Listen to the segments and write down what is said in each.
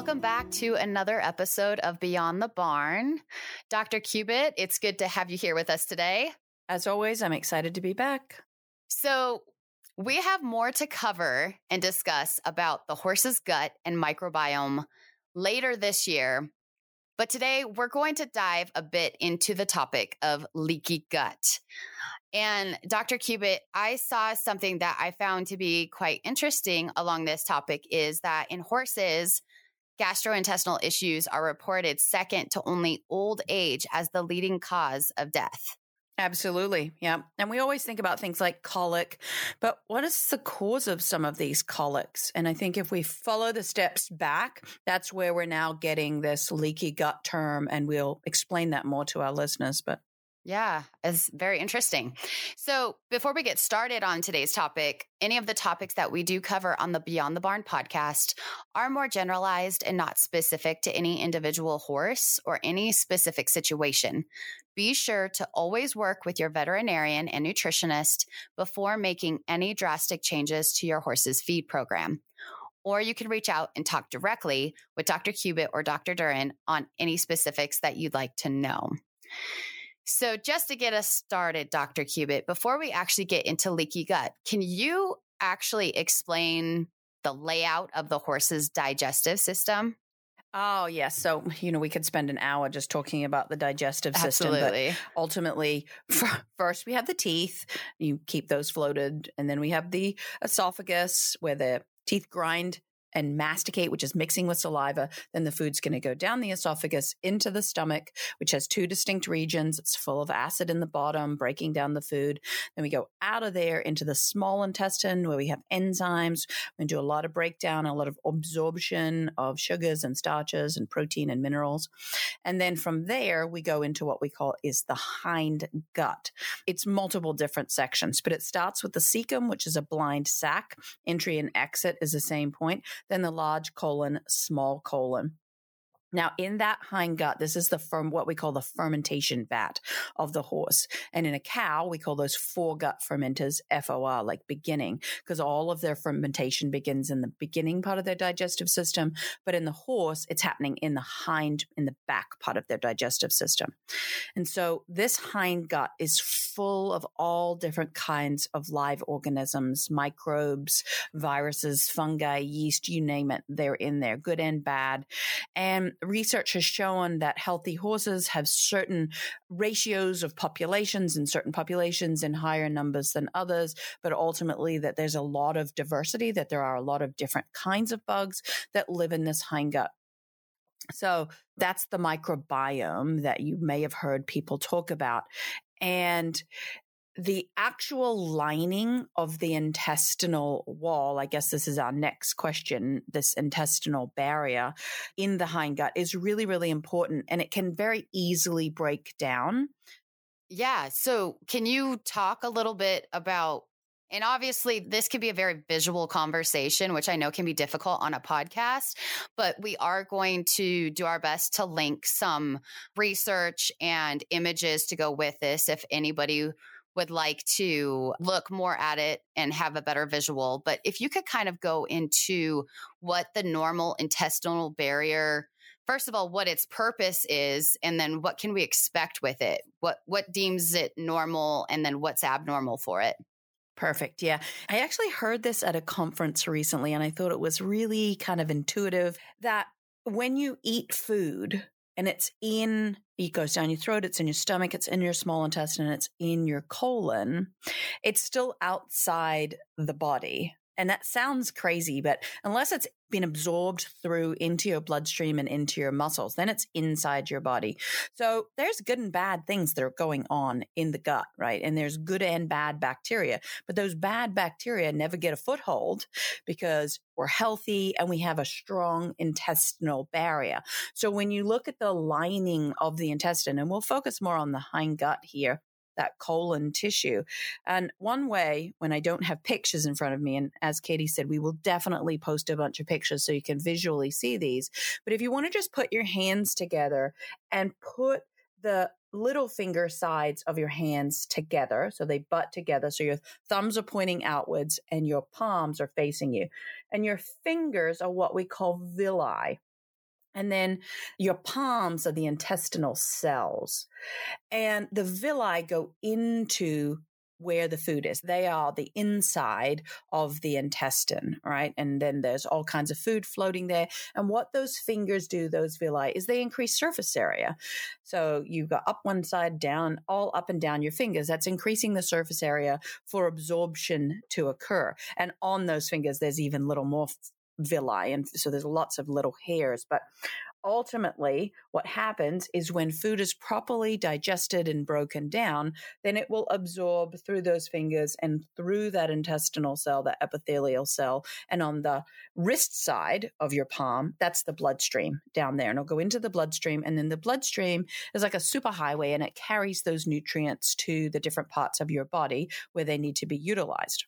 Welcome back to another episode of Beyond the Barn. Dr. Cubitt, it's good to have you here with us today. As always, I'm excited to be back. So, we have more to cover and discuss about the horse's gut and microbiome later this year. But today, we're going to dive a bit into the topic of leaky gut. And Dr. Cubitt, I saw something that I found to be quite interesting along this topic is that in horses, gastrointestinal issues are reported second to only old age as the leading cause of death. Absolutely. Yeah. And we always think about things like colic, but what is the cause of some of these colics? And I think if we follow the steps back, that's where we're now getting this leaky gut term. And we'll explain that more to our listeners. But yeah, it's very interesting. So, before we get started on today's topic, any of the topics that we do cover on the Beyond the Barn podcast are more generalized and not specific to any individual horse or any specific situation. Be sure to always work with your veterinarian and nutritionist before making any drastic changes to your horse's feed program. Or you can reach out and talk directly with Dr. Cubitt or Dr. Duren on any specifics that you'd like to know. So, just to get us started, Dr. Cubitt, before we actually get into leaky gut, can you actually explain the layout of the horse's digestive system? Oh, yes. So, you know, we could spend an hour just talking about the digestive system. Absolutely. But ultimately, first we have the teeth. You keep those floated. And then we have the esophagus where the teeth grind and masticate, which is mixing with saliva, then the food's going to go down the esophagus into the stomach, which has two distinct regions. It's full of acid in the bottom, breaking down the food. Then we go out of there into the small intestine where we have enzymes. We do a lot of breakdown, a lot of absorption of sugars and starches and protein and minerals. And then from there, we go into what we call is the hind gut. It's multiple different sections, but it starts with the cecum, which is a blind sac. Entry and exit is the same point then the large colon, small colon. Now, in that hindgut, this is the what we call the fermentation vat of the horse. And in a cow, we call those foregut fermenters FOR, like beginning, because all of their fermentation begins in the beginning part of their digestive system. But in the horse, it's happening in the hind, in the back part of their digestive system. And so this hindgut is full of all different kinds of live organisms, microbes, viruses, fungi, yeast, you name it. They're in there, good and bad. And research has shown that healthy horses have certain ratios of populations and certain populations in higher numbers than others, but ultimately that there's a lot of diversity, that there are a lot of different kinds of bugs that live in this hindgut. So that's the microbiome that you may have heard people talk about. And the actual lining of the intestinal wall, I guess this is our next question, this intestinal barrier in the hindgut is really, really important and it can very easily break down. Yeah. So, can you talk a little bit about? And obviously, this can be a very visual conversation, which I know can be difficult on a podcast, but we are going to do our best to link some research and images to go with this if anybody would like to look more at it and have a better visual. But if you could kind of go into what the normal intestinal barrier first of all what its purpose is and then what can we expect with it what what deems it normal and then what's abnormal for it Perfect. Yeah. I actually heard this at a conference recently and I thought it was really kind of intuitive that when you eat food, and it's in it goes down your throat it's in your stomach it's in your small intestine it's in your colon it's still outside the body And that sounds crazy, but unless it's been absorbed through into your bloodstream and into your muscles, then it's inside your body. So there's good and bad things that are going on in the gut, right? And there's good and bad bacteria, but those bad bacteria never get a foothold because we're healthy and we have a strong intestinal barrier. So when you look at the lining of the intestine, and we'll focus more on the hind gut here, that colon tissue. And one way, when I don't have pictures in front of me, and as Katie said, we will definitely post a bunch of pictures so you can visually see these. But if you want to just put your hands together and put the little finger sides of your hands together. So they butt together. So your thumbs are pointing outwards and your palms are facing you. And your fingers are what we call villi. And then your palms are the intestinal cells. And the villi go into where the food is. They are the inside of the intestine, right? And then there's all kinds of food floating there. And what those fingers do, those villi, is they increase surface area. So you go up one side, down, all up and down your fingers. That's increasing the surface area for absorption to occur. And on those fingers, there's even little more villi. And so there's lots of little hairs. But ultimately, what happens is when food is properly digested and broken down, then it will absorb through those fingers and through that intestinal cell, that epithelial cell. And on the wrist side of your palm, that's the bloodstream down there. And it'll go into the bloodstream. And then the bloodstream is like a superhighway and it carries those nutrients to the different parts of your body where they need to be utilized.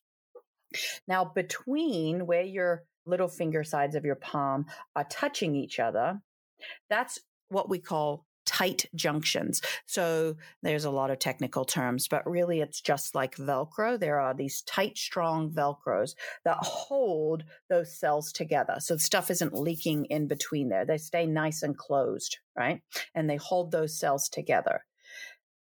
Now, between where your little finger sides of your palm are touching each other, that's what we call tight junctions. So there's a lot of technical terms, but really it's just like Velcro. There are these tight, strong Velcros that hold those cells together. So stuff isn't leaking in between there. They stay nice and closed, right? And they hold those cells together.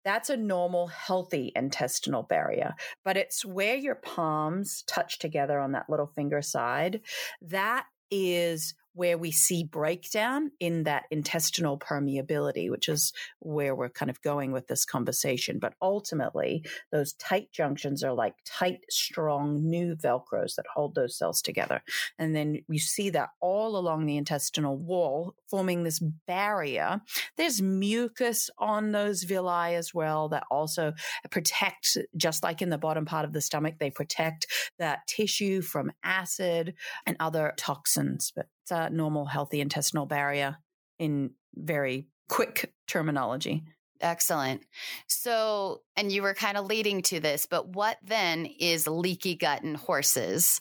That's a normal, healthy intestinal barrier, but it's where your palms touch together on that little finger side. That is where we see breakdown in that intestinal permeability, which is where we're kind of going with this conversation. But ultimately, those tight junctions are like tight, strong, new Velcros that hold those cells together. And then you see that all along the intestinal wall, forming this barrier. There's mucus on those villi as well that also protect, just like in the bottom part of the stomach, they protect that tissue from acid and other toxins. But it's a normal, healthy intestinal barrier in very quick terminology. Excellent. So, and you were kind of leading to this, but what then is leaky gut in horses?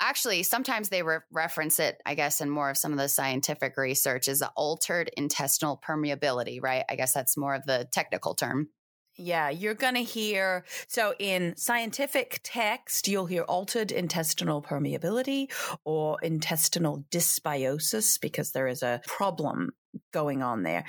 Actually, sometimes they re- reference it, I guess, in more of some of the scientific research is altered intestinal permeability, right? I guess that's more of the technical term. Yeah, you're going to hear. So, in scientific text, you'll hear altered intestinal permeability or intestinal dysbiosis because there is a problem going on there.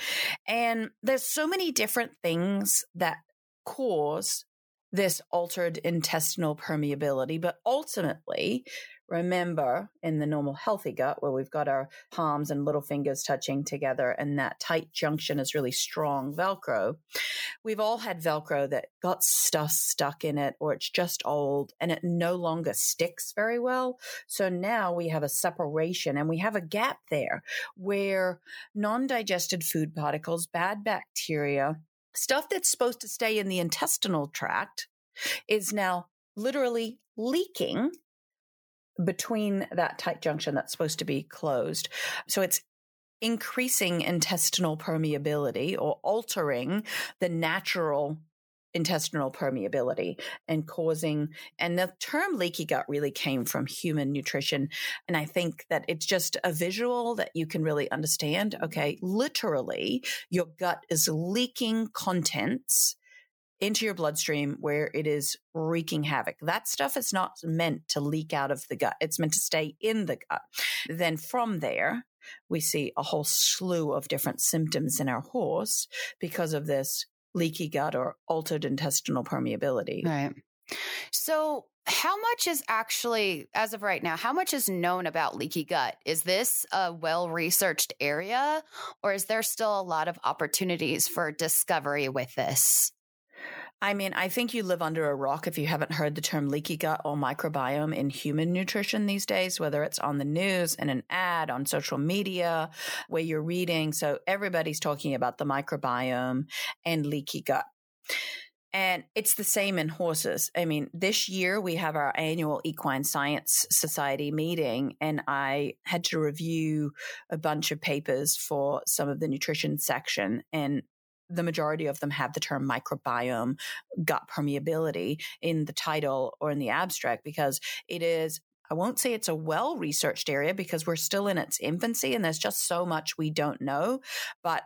And there's so many different things that cause this altered intestinal permeability, but ultimately, remember in the normal healthy gut where we've got our palms and little fingers touching together and that tight junction is really strong velcro we've all had velcro that got stuff stuck in it or it's just old and it no longer sticks very well. So now we have a separation and we have a gap there where non-digested food particles bad bacteria stuff that's supposed to stay in the intestinal tract is now literally leaking between that tight junction that's supposed to be closed. So it's increasing intestinal permeability or altering the natural intestinal permeability and causing and the term leaky gut really came from human nutrition and i think that it's just a visual that you can really understand okay literally your gut is leaking contents into your bloodstream where it is wreaking havoc. That stuff is not meant to leak out of the gut. It's meant to stay in the gut. Then from there, we see a whole slew of different symptoms in our horse because of this leaky gut or altered intestinal permeability. Right. So, how much is actually, as of right now, how much is known about leaky gut? Is this a well researched area, or is there still a lot of opportunities for discovery with this? I mean, I think you live under a rock if you haven't heard the term leaky gut or microbiome in human nutrition these days, whether it's on the news, in an ad, on social media, where you're reading. So everybody's talking about the microbiome and leaky gut. And it's the same in horses. I mean, this year we have our annual Equine Science Society meeting, and I had to review a bunch of papers for some of the nutrition section. And the majority of them have the term microbiome, gut permeability in the title or in the abstract because it is I won't say it's a well researched area because we're still in its infancy and there's just so much we don't know. But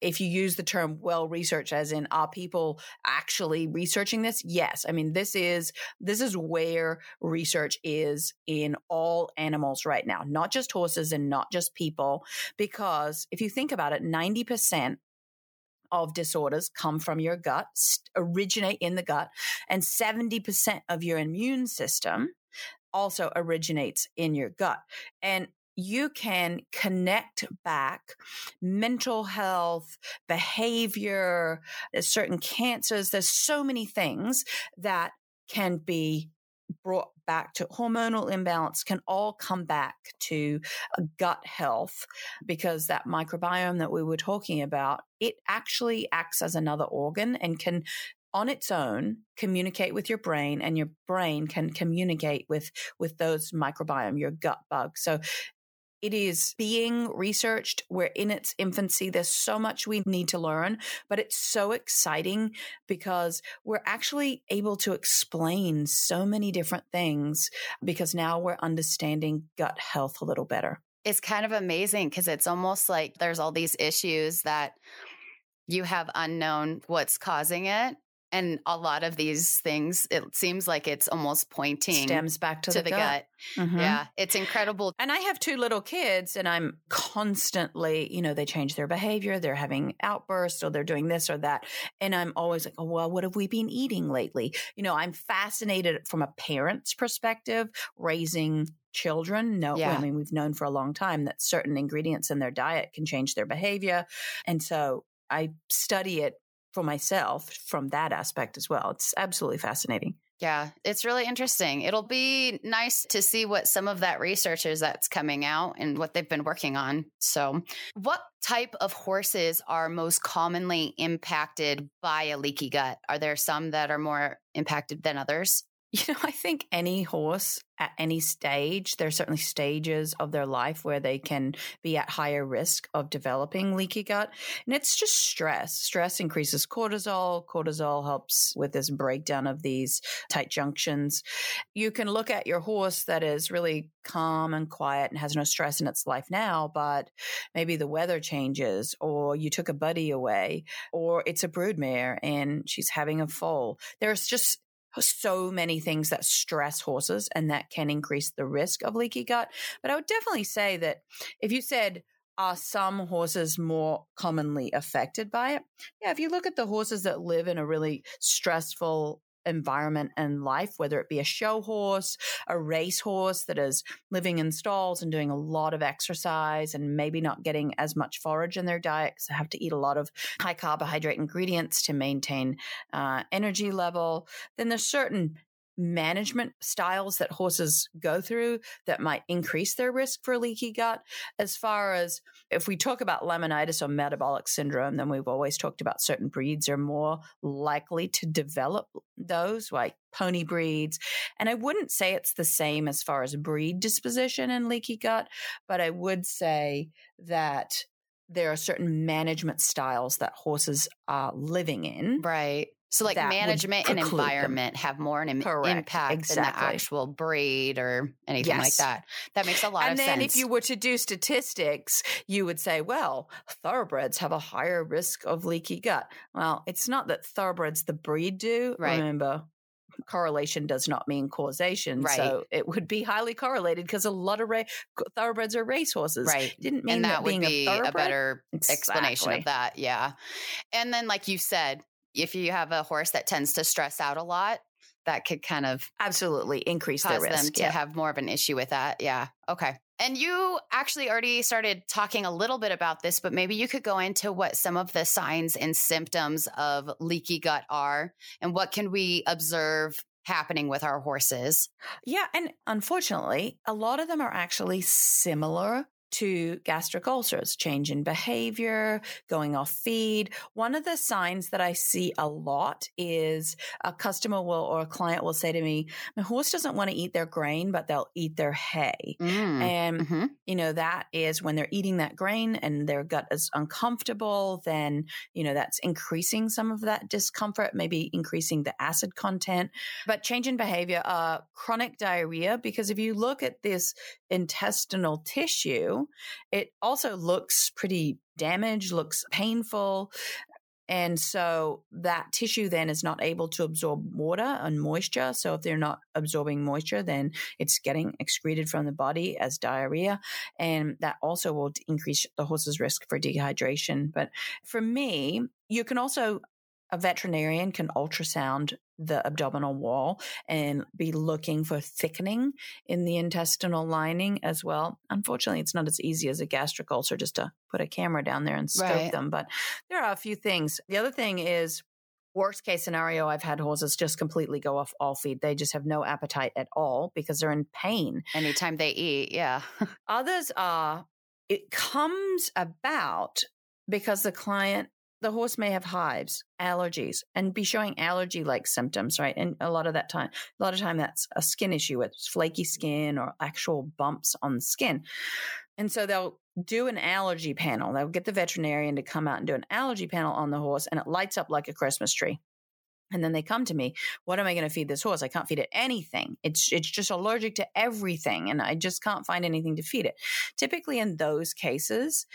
if you use the term well researched as in are people actually researching this yes i mean this is this is where research is in all animals right now not just horses and not just people because if you think about it 90% of disorders come from your gut originate in the gut and 70% of your immune system also originates in your gut and you can connect back mental health, behavior, certain cancers. There's so many things that can be brought back to hormonal imbalance can all come back to uh, gut health because that microbiome that we were talking about it actually acts as another organ and can on its own communicate with your brain and your brain can communicate with with those microbiome your gut bugs so it is being researched. We're in its infancy. There's so much we need to learn, but it's so exciting because we're actually able to explain so many different things because now we're understanding gut health a little better. It's kind of amazing because it's almost like there's all these issues that you have unknown what's causing it and a lot of these things it seems like it's almost pointing stems back to, to the, the, gut, gut. Mm-hmm. yeah it's incredible and i have two little kids and i'm constantly you know they change their behavior they're having outbursts or they're doing this or that and i'm always like oh well what have we been eating lately you know i'm fascinated from a parent's perspective raising children no yeah. i mean we've known for a long time that certain ingredients in their diet can change their behavior and so I study it for myself from that aspect as well. It's absolutely fascinating. Yeah, it's really interesting. It'll be nice to see what some of that research is that's coming out and what they've been working on. So, what type of horses are most commonly impacted by a leaky gut? Are there some that are more impacted than others? You know, I think any horse at any stage, there are certainly stages of their life where they can be at higher risk of developing leaky gut. And it's just stress. Stress increases cortisol. Cortisol helps with this breakdown of these tight junctions. You can look at your horse that is really calm and quiet and has no stress in its life now, but maybe the weather changes or you took a buddy away or it's a broodmare and she's having a foal. There's just so many things that stress horses and that can increase the risk of leaky gut. But I would definitely say that if you said, are some horses more commonly affected by it? Yeah, if you look at the horses that live in a really stressful environment and life, whether it be a show horse, a race horse that is living in stalls and doing a lot of exercise and maybe not getting as much forage in their diet because they have to eat a lot of high carbohydrate ingredients to maintain uh, energy level, then there's certain management styles that horses go through that might increase their risk for leaky gut. As far as if we talk about laminitis or metabolic syndrome, then we've always talked about certain breeds are more likely to develop those, like pony breeds. And I wouldn't say it's the same as far as breed disposition and leaky gut, but I would say that there are certain management styles that horses are living in. Right so, like management and environment them. have more an Correct. impact exactly. than the actual breed or anything yes. like that. That makes a lot and of sense. And then, if you were to do statistics, you would say, well, thoroughbreds have a higher risk of leaky gut. Well, it's not that thoroughbreds, the breed, do. Right. Remember, correlation does not mean causation. Right. So it would be highly correlated because a lot of ra- thoroughbreds are racehorses. Right. Didn't mean and that, that would be a, a better exactly. explanation of that. Yeah. And then, like you said, if you have a horse that tends to stress out a lot, that could kind of absolutely increase their risk them to have more of an issue with that. Yeah. Okay. And you actually already started talking a little bit about this, but maybe you could go into what some of the signs and symptoms of leaky gut are and what can we observe happening with our horses. Yeah. And unfortunately, a lot of them are actually similar to gastric ulcers, change in behavior, going off feed. One of the signs that I see a lot is a customer will or a client will say to me, My horse doesn't want to eat their grain, but they'll eat their hay. Mm. And, mm-hmm. you know, that is when they're eating that grain and their gut is uncomfortable, then, you know, that's increasing some of that discomfort, maybe increasing the acid content. But change in behavior, uh, chronic diarrhea, because if you look at this intestinal tissue, it also looks pretty damaged, looks painful. And so that tissue then is not able to absorb water and moisture. So if they're not absorbing moisture, then it's getting excreted from the body as diarrhea. And that also will increase the horse's risk for dehydration. But for me, you can also a veterinarian can ultrasound the abdominal wall and be looking for thickening in the intestinal lining as well. Unfortunately, it's not as easy as a gastric ulcer just to put a camera down there and scope right. them, but there are a few things. The other thing is worst case scenario i've had horses just completely go off all feed they just have no appetite at all because they're in pain anytime they eat yeah others are it comes about because the client the horse may have hives, allergies, and be showing allergy like symptoms, right? And a lot of that time, a lot of time that's a skin issue with flaky skin or actual bumps on the skin. And so they'll do an allergy panel. They'll get the veterinarian to come out and do an allergy panel on the horse, and it lights up like a Christmas tree. And then they come to me, what am I going to feed this horse? I can't feed it anything. It's it's just allergic to everything and I just can't find anything to feed it. Typically in those cases,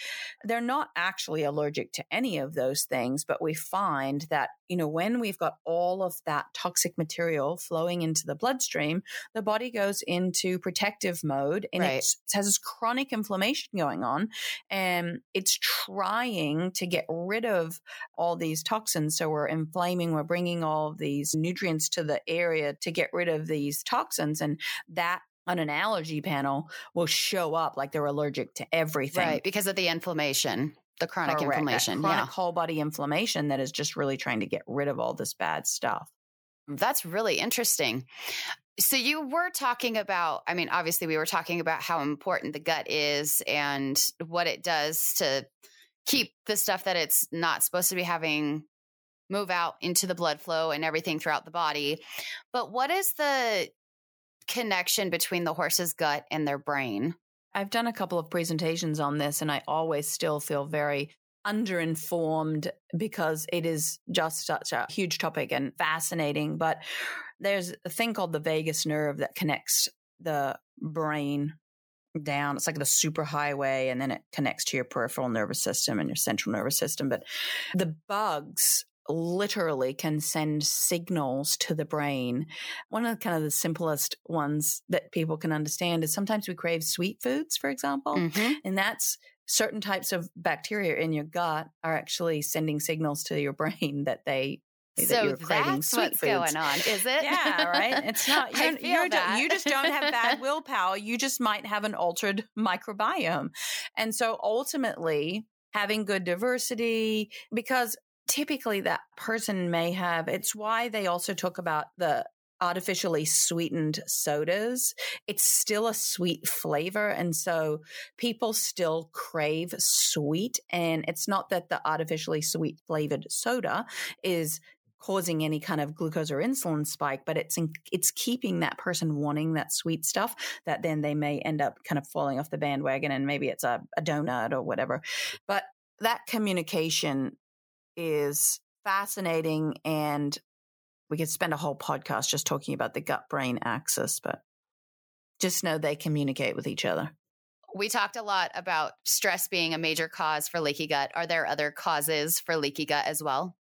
they're not actually allergic to any of those things, but we find that, you know, when we've got all of that toxic material flowing into the bloodstream, the body goes into protective mode and right. it has this chronic inflammation going on and it's trying to get rid of all these toxins so we're inflaming, we're bringing all of these nutrients to the area to get rid of these toxins. And that on an allergy panel will show up like they're allergic to everything. Right. Because of the inflammation, the chronic Correct. inflammation. chronic yeah. whole body inflammation that is just really trying to get rid of all this bad stuff. That's really interesting. So you were talking about, I mean, obviously we were talking about how important the gut is and what it does to keep the stuff that it's not supposed to be having move out into the blood flow and everything throughout the body. But what is the connection between the horse's gut and their brain? I've done a couple of presentations on this, and I always still feel very underinformed because it is just such a huge topic and fascinating. But there's a thing called the vagus nerve that connects the brain down. It's like the super highway, and then it connects to your peripheral nervous system and your central nervous system. But the bugs literally can send signals to the brain. One of the kind of the simplest ones that people can understand is sometimes we crave sweet foods, for example, mm-hmm. and that's certain types of bacteria in your gut are actually sending signals to your brain that they so that that's what's foods. going on, is it? Yeah, right. It's not. You're, you're you just don't have bad willpower. You just might have an altered microbiome, and so ultimately, having good diversity because typically that person may have, it's why they also talk about the artificially sweetened sodas, it's still a sweet flavor. And so people still crave sweet. And it's not that the artificially sweet flavored soda is causing any kind of glucose or insulin spike, but it's in, it's keeping that person wanting that sweet stuff that then they may end up kind of falling off the bandwagon and maybe it's a, a donut or whatever. But that communication is fascinating and we could spend a whole podcast just talking about the gut brain axis, but just know they communicate with each other. We talked a lot about stress being a major cause for leaky gut. Are there other causes for leaky gut as well?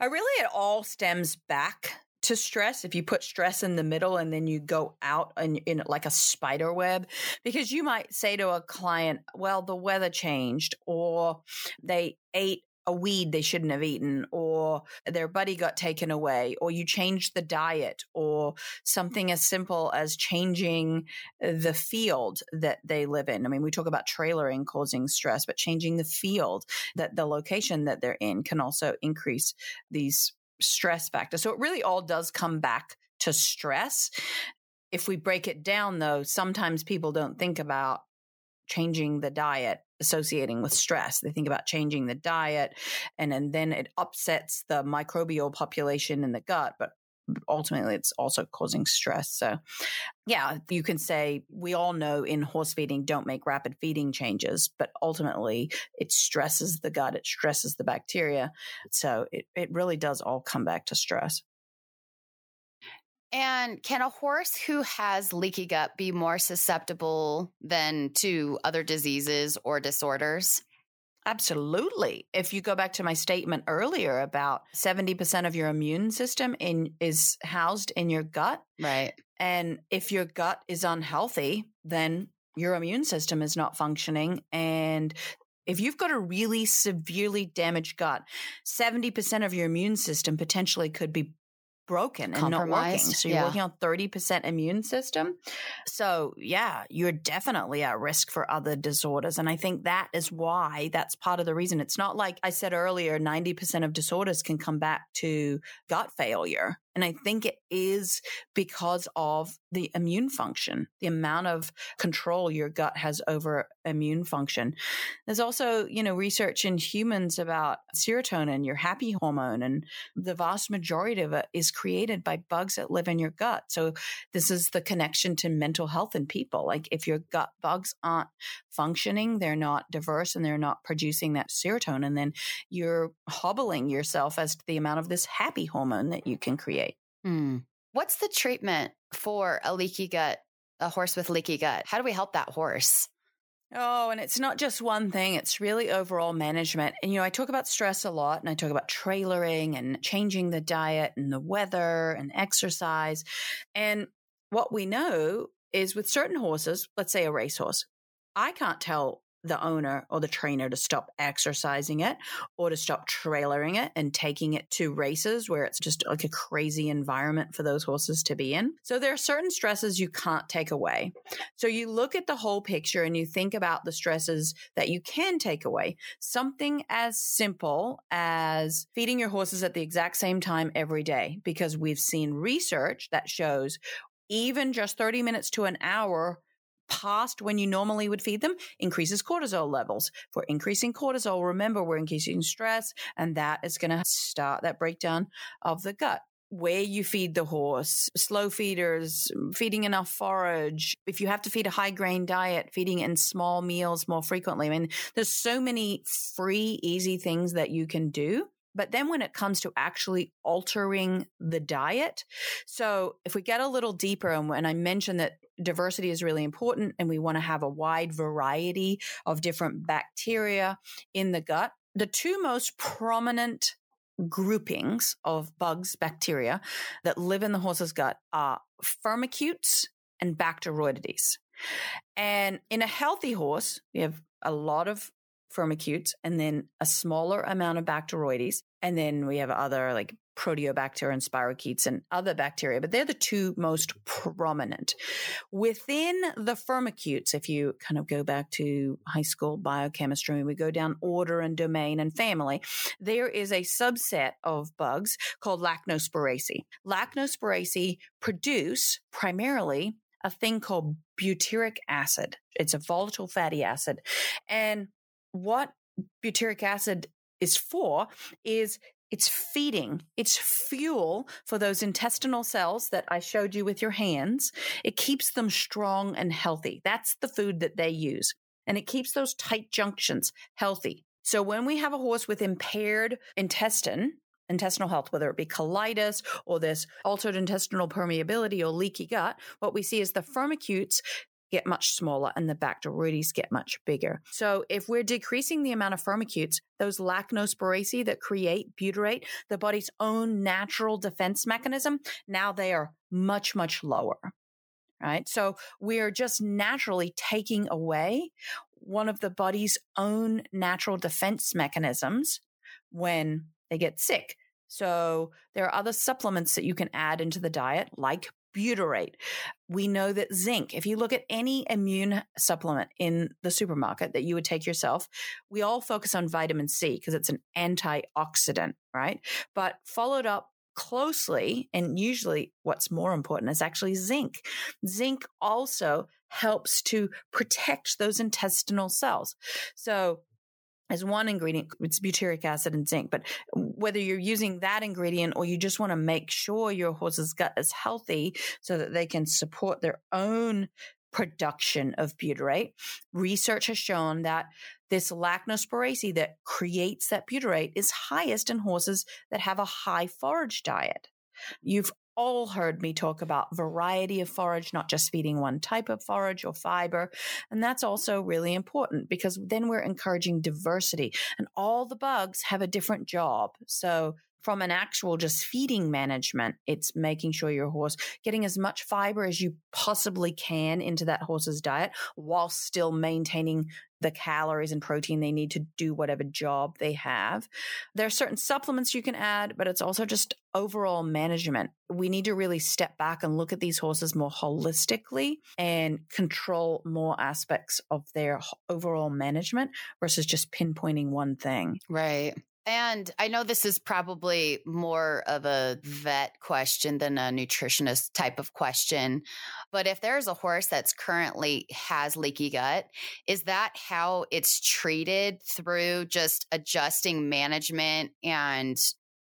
I uh, really, it all stems back to stress if you put stress in the middle and then you go out in, in like a spider web because you might say to a client well the weather changed or they ate a weed they shouldn't have eaten, or their buddy got taken away, or you changed the diet, or something as simple as changing the field that they live in. I mean, we talk about trailering causing stress, but changing the field that the location that they're in can also increase these stress factors. So it really all does come back to stress. If we break it down, though, sometimes people don't think about changing the diet associating with stress. They think about changing the diet and, and then it upsets the microbial population in the gut, but ultimately it's also causing stress. So yeah, you can say we all know in horse feeding don't make rapid feeding changes, but ultimately it stresses the gut, it stresses the bacteria. So it, it really does all come back to stress. And can a horse who has leaky gut be more susceptible than to other diseases or disorders? Absolutely. If you go back to my statement earlier about 70% of your immune system in is housed in your gut. Right. And if your gut is unhealthy, then your immune system is not functioning and if you've got a really severely damaged gut, 70% of your immune system potentially could be broken and not working. So you're yeah. working on 30% immune system. So yeah, you're definitely at risk for other disorders. And I think that is why that's part of the reason. It's not like I said earlier, 90% of disorders can come back to gut failure. And I think it is because of the immune function, the amount of control your gut has over immune function. There's also, you know, research in humans about serotonin, your happy hormone, and the vast majority of it is created by bugs that live in your gut. So this is the connection to mental health in people. Like if your gut bugs aren't functioning, they're not diverse and they're not producing that serotonin, And then you're hobbling yourself as to the amount of this happy hormone that you can create. Hmm. What's the treatment for a leaky gut, a horse with leaky gut? How do we help that horse? Oh, and it's not just one thing, it's really overall management. And, you know, I talk about stress a lot and I talk about trailering and changing the diet and the weather and exercise. And what we know is with certain horses, let's say a racehorse, I can't tell the owner or the trainer to stop exercising it or to stop trailering it and taking it to races where it's just like a crazy environment for those horses to be in. So there are certain stresses you can't take away. So you look at the whole picture and you think about the stresses that you can take away. Something as simple as feeding your horses at the exact same time every day, because we've seen research that shows even just 30 minutes to an hour past when you normally would feed them increases cortisol levels. For increasing cortisol, remember we're increasing stress and that is going to start that breakdown of the gut where you feed the horse, slow feeders, feeding enough forage. If you have to feed a high grain diet, feeding in small meals more frequently. I mean, there's so many free, easy things that you can do. But then when it comes to actually altering the diet, so if we get a little deeper, and when I mentioned that diversity is really important and we want to have a wide variety of different bacteria in the gut, the two most prominent groupings of bugs, bacteria that live in the horse's gut are firmicutes and Bacteroidetes. And in a healthy horse, we have a lot of firmicutes and then a smaller amount of Bacteroides. And then we have other like Proteobacter and spirochetes and other bacteria, but they're the two most prominent. Within the firmicutes, if you kind of go back to high school biochemistry, we go down order and domain and family, there is a subset of bugs called Lachnospiraceae. Lachnospiraceae produce primarily a thing called butyric acid. It's a volatile fatty acid. And what butyric acid is for is it's feeding, it's fuel for those intestinal cells that I showed you with your hands. It keeps them strong and healthy. That's the food that they use. And it keeps those tight junctions healthy. So when we have a horse with impaired intestine, intestinal health, whether it be colitis or this altered intestinal permeability or leaky gut, what we see is the firmicutes get much smaller and the Bacteroides get much bigger. So if we're decreasing the amount of firmicutes, those lachnospiraceae that create butyrate, the body's own natural defense mechanism, now they are much, much lower. Right. So we're just naturally taking away one of the body's own natural defense mechanisms when they get sick. So there are other supplements that you can add into the diet, like butyrate. We know that zinc, if you look at any immune supplement in the supermarket that you would take yourself, we all focus on vitamin C because it's an antioxidant, right? But followed up closely, and usually what's more important is actually zinc. Zinc also helps to protect those intestinal cells. So as one ingredient, it's butyric acid and zinc. But whether you're using that ingredient or you just want to make sure your horse's gut is healthy so that they can support their own production of butyrate, research has shown that this Lachnospiraceae that creates that butyrate is highest in horses that have a high forage diet. You've all heard me talk about variety of forage, not just feeding one type of forage or fiber. And that's also really important because then we're encouraging diversity and all the bugs have a different job. So from an actual just feeding management, it's making sure your horse getting as much fiber as you possibly can into that horse's diet while still maintaining the calories and protein they need to do whatever job they have. There are certain supplements you can add, but it's also just overall management. We need to really step back and look at these horses more holistically and control more aspects of their overall management versus just pinpointing one thing. Right. And I know this is probably more of a vet question than a nutritionist type of question. But if there's a horse that's currently has leaky gut, is that how it's treated through just adjusting management and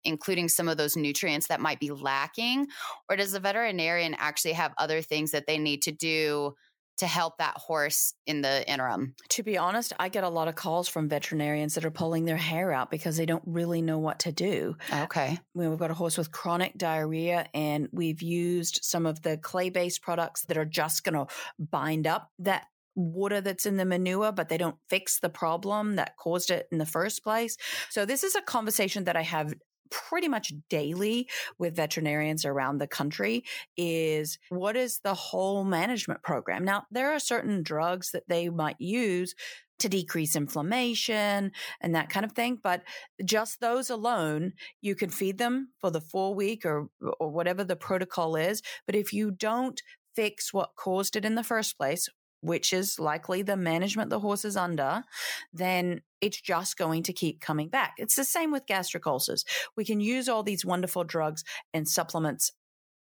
including some of those nutrients that might be lacking? Or does the veterinarian actually have other things that they need to do to help that horse in the interim? To be honest, I get a lot of calls from veterinarians that are pulling their hair out because they don't really know what to do. Okay. We've got a horse with chronic diarrhea, and we've used some of the clay based products that are just going to bind up that water that's in the manure, but they don't fix the problem that caused it in the first place. So, this is a conversation that I have pretty much daily with veterinarians around the country is what is the whole management program? Now, there are certain drugs that they might use to decrease inflammation and that kind of thing. But just those alone, you can feed them for the full week or, or whatever the protocol is. But if you don't fix what caused it in the first place, which is likely the management the horse is under, then it's just going to keep coming back. It's the same with gastric ulcers. We can use all these wonderful drugs and supplements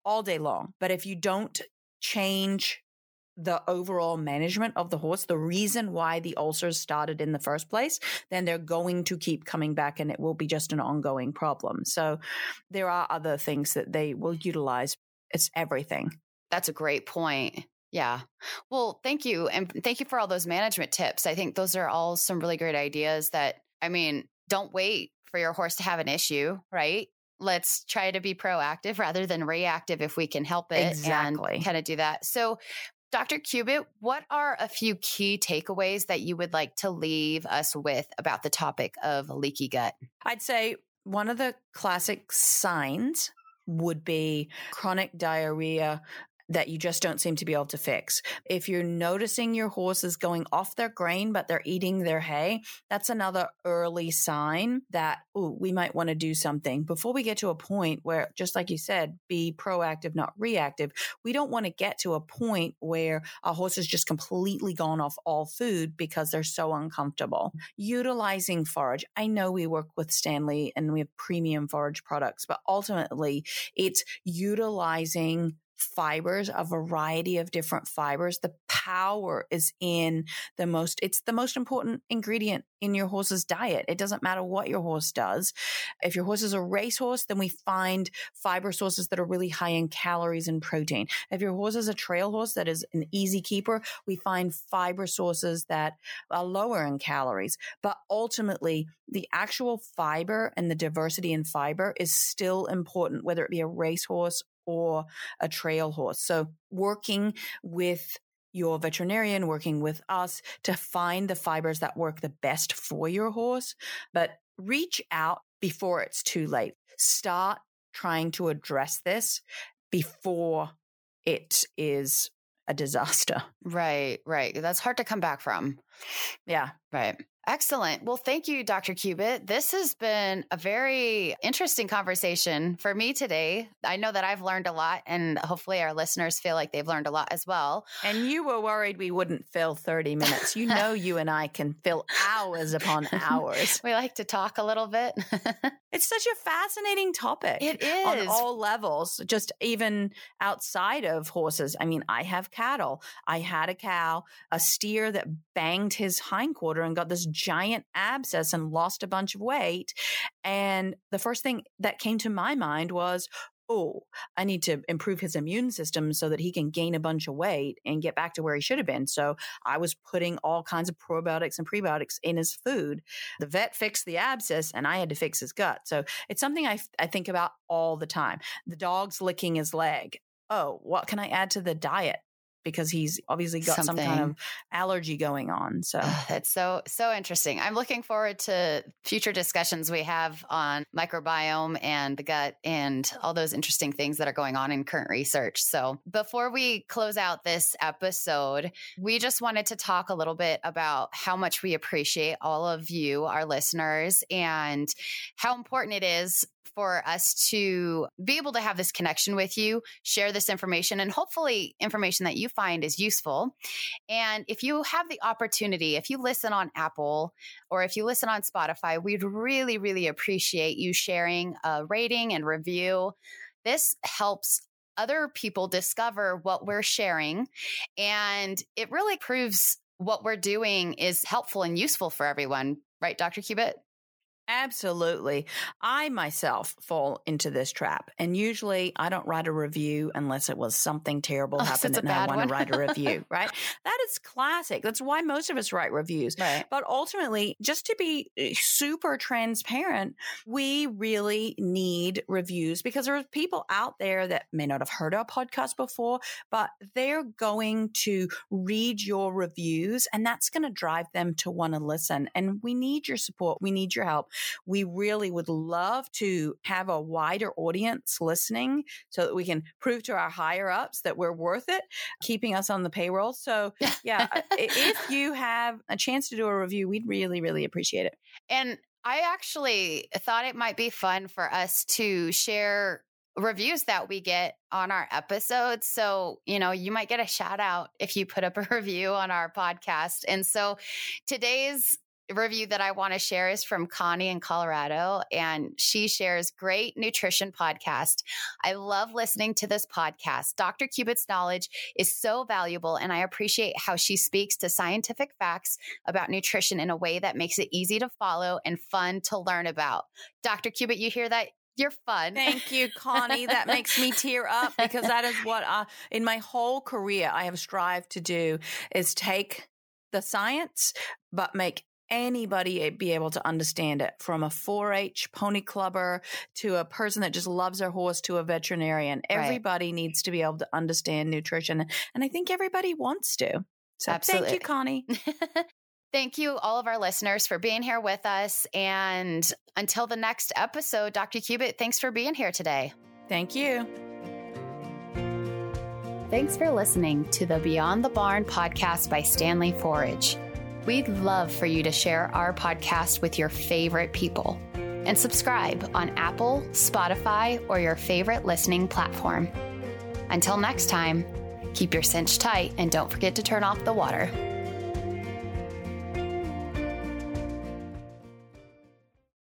all day long, but if you don't change the overall management of the horse, the reason why the ulcers started in the first place, then they're going to keep coming back and it will be just an ongoing problem. So there are other things that they will utilize. It's everything. That's a great point. Yeah. Well, thank you. And thank you for all those management tips. I think those are all some really great ideas that, I mean, don't wait for your horse to have an issue, right? Let's try to be proactive rather than reactive if we can help it exactly. and kind of do that. So, Dr. Cubitt, what are a few key takeaways that you would like to leave us with about the topic of leaky gut? I'd say one of the classic signs would be chronic diarrhea that you just don't seem to be able to fix. If you're noticing your horse is going off their grain, but they're eating their hay, that's another early sign that, oh, we might want to do something before we get to a point where, just like you said, be proactive, not reactive. We don't want to get to a point where a horse has just completely gone off all food because they're so uncomfortable. Utilizing forage. I know we work with Standlee and we have premium forage products, but ultimately it's utilizing fibers, a variety of different fibers. The power is in the most, it's the most important ingredient in your horse's diet. It doesn't matter what your horse does. If your horse is a racehorse, then we find fiber sources that are really high in calories and protein. If your horse is a trail horse that is an easy keeper, we find fiber sources that are lower in calories. But ultimately, the actual fiber and the diversity in fiber is still important, whether it be a racehorse or a trail horse. So working with your veterinarian, working with us to find the fibers that work the best for your horse, but reach out before it's too late. Start trying to address this before it is a disaster. Right, right. That's hard to come back from. Yeah. Right. Excellent. Well, thank you, Dr. Cubitt. This has been a very interesting conversation for me today. I know that I've learned a lot, and hopefully, our listeners feel like they've learned a lot as well. And you were worried we wouldn't fill 30 minutes. You know, you and I can fill hours upon hours. we like to talk a little bit. it's such a fascinating topic. It is. On all levels, just even outside of horses. I mean, I have cattle. I had a cow, a steer that banged his hindquarter and got this giant abscess and lost a bunch of weight. And the first thing that came to my mind was, oh, I need to improve his immune system so that he can gain a bunch of weight and get back to where he should have been. So I was putting all kinds of probiotics and prebiotics in his food. The vet fixed the abscess and I had to fix his gut. So it's something I, I think about all the time. The dog's licking his leg. Oh, what can I add to the diet? Because he's obviously got Something. some kind of allergy going on. So it's so so interesting. I'm looking forward to future discussions we have on microbiome and the gut and all those interesting things that are going on in current research. So before we close out this episode, we just wanted to talk a little bit about how much we appreciate all of you, our listeners, and how important it is for us to be able to have this connection with you, share this information, and hopefully information that you find is useful. And if you have the opportunity, if you listen on Apple or if you listen on Spotify, we'd really, really appreciate you sharing a rating and review. This helps other people discover what we're sharing. And it really proves what we're doing is helpful and useful for everyone. Right, Dr. Cubitt? Absolutely. I myself fall into this trap. And usually I don't write a review unless it was something terrible oh, happened and I want to write a review, right? That is classic. That's why most of us write reviews. Right. But ultimately, just to be eh, super transparent, we really need reviews because there are people out there that may not have heard our podcast before, but they're going to read your reviews and that's going to drive them to want to listen. And we need your support. We need your help. We really would love to have a wider audience listening so that we can prove to our higher ups that we're worth it, keeping us on the payroll. So, yeah, if you have a chance to do a review, we'd really, really appreciate it. And I actually thought it might be fun for us to share reviews that we get on our episodes. So, you know, you might get a shout out if you put up a review on our podcast. And so today's review that I want to share is from Connie in Colorado, and she shares great nutrition podcast. I love listening to this podcast. Dr. Cubitt's knowledge is so valuable, and I appreciate how she speaks to scientific facts about nutrition in a way that makes it easy to follow and fun to learn about. Dr. Cubitt, you hear that? You're fun. Thank you, Connie. that makes me tear up because that is what I, in my whole career I have strived to do is take the science, but make anybody be able to understand it from a 4-H pony clubber to a person that just loves their horse to a veterinarian. Everybody right. needs to be able to understand nutrition. And I think everybody wants to. So Absolutely. thank you, Connie. Thank you, all of our listeners, for being here with us. And until the next episode, Dr. Cubitt, thanks for being here today. Thank you. Thanks for listening to the Beyond the Barn podcast by Standlee Forage. We'd love for you to share our podcast with your favorite people and subscribe on Apple, Spotify, or your favorite listening platform. Until next time, keep your cinch tight and don't forget to turn off the water.